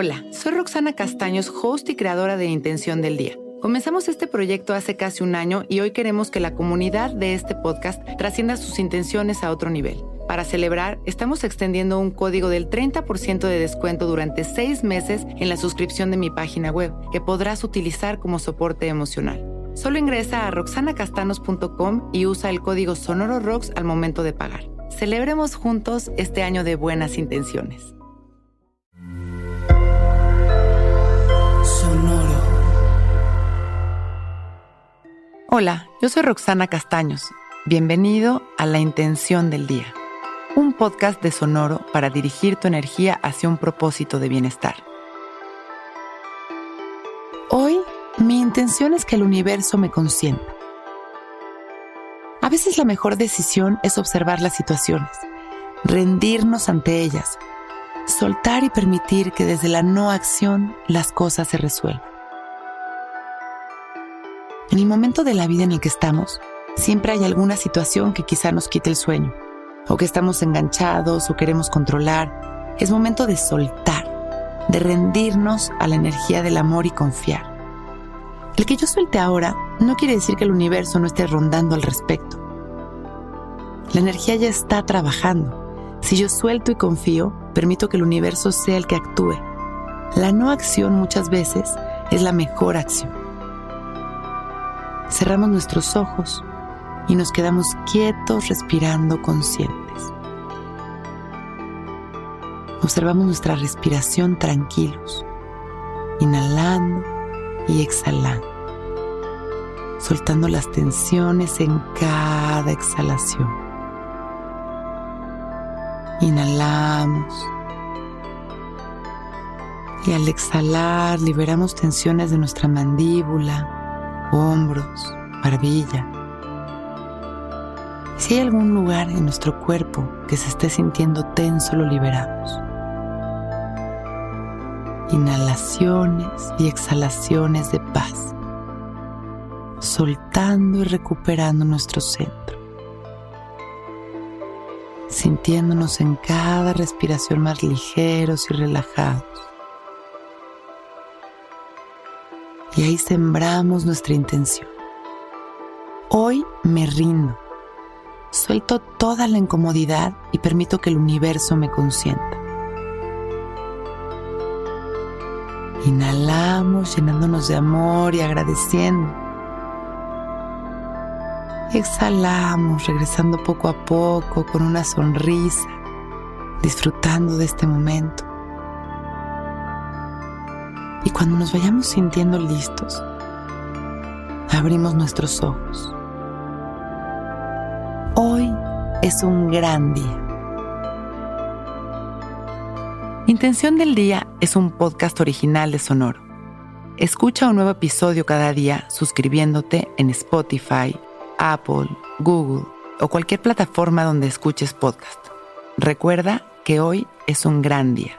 Hola, soy Roxana Castaños, host y creadora de Intención del Día. Comenzamos este proyecto hace casi un año y hoy queremos que la comunidad de este podcast trascienda sus intenciones a otro nivel. Para celebrar, estamos extendiendo un código del 30% de descuento durante seis meses en la suscripción de mi página web, que podrás utilizar como soporte emocional. Solo ingresa a roxanacastanos.com y usa el código Sonoro Rocks al momento de pagar. Celebremos juntos este año de buenas intenciones. Hola, yo soy Roxana Castaños. Bienvenido a La Intención del Día, un podcast de Sonoro para dirigir tu energía hacia un propósito de bienestar. Hoy, mi intención es que el universo me consienta. A veces la mejor decisión es observar las situaciones, rendirnos ante ellas, soltar y permitir que desde la no acción las cosas se resuelvan. En el momento de la vida en el que estamos, siempre hay alguna situación que quizá nos quite el sueño, o que estamos enganchados o queremos controlar. Es momento de soltar, de rendirnos a la energía del amor y confiar. El que yo suelte ahora no quiere decir que el universo no esté rondando al respecto. La energía ya está trabajando. Si yo suelto y confío, permito que el universo sea el que actúe. La no acción muchas veces es la mejor acción cerramos nuestros ojos y nos quedamos quietos respirando conscientes. Observamos nuestra respiración tranquilos, inhalando y exhalando, soltando las tensiones en cada exhalación. Inhalamos y al exhalar liberamos tensiones de nuestra mandíbula, hombros, barbilla. Si hay algún lugar en nuestro cuerpo que se esté sintiendo tenso, lo liberamos. Inhalaciones y exhalaciones de paz, soltando y recuperando nuestro centro, sintiéndonos en cada respiración más ligeros y relajados y ahí sembramos nuestra intención. Hoy me rindo. Suelto toda la incomodidad y permito que el universo me consienta. Inhalamos llenándonos de amor y agradeciendo. Exhalamos regresando poco a poco con una sonrisa, disfrutando de este momento. Y cuando nos vayamos sintiendo listos, abrimos nuestros ojos. Hoy es un gran día. Intención del Día es un podcast original de Sonoro. Escucha un nuevo episodio cada día suscribiéndote en Spotify, Apple, Google o cualquier plataforma donde escuches podcast. Recuerda que hoy es un gran día.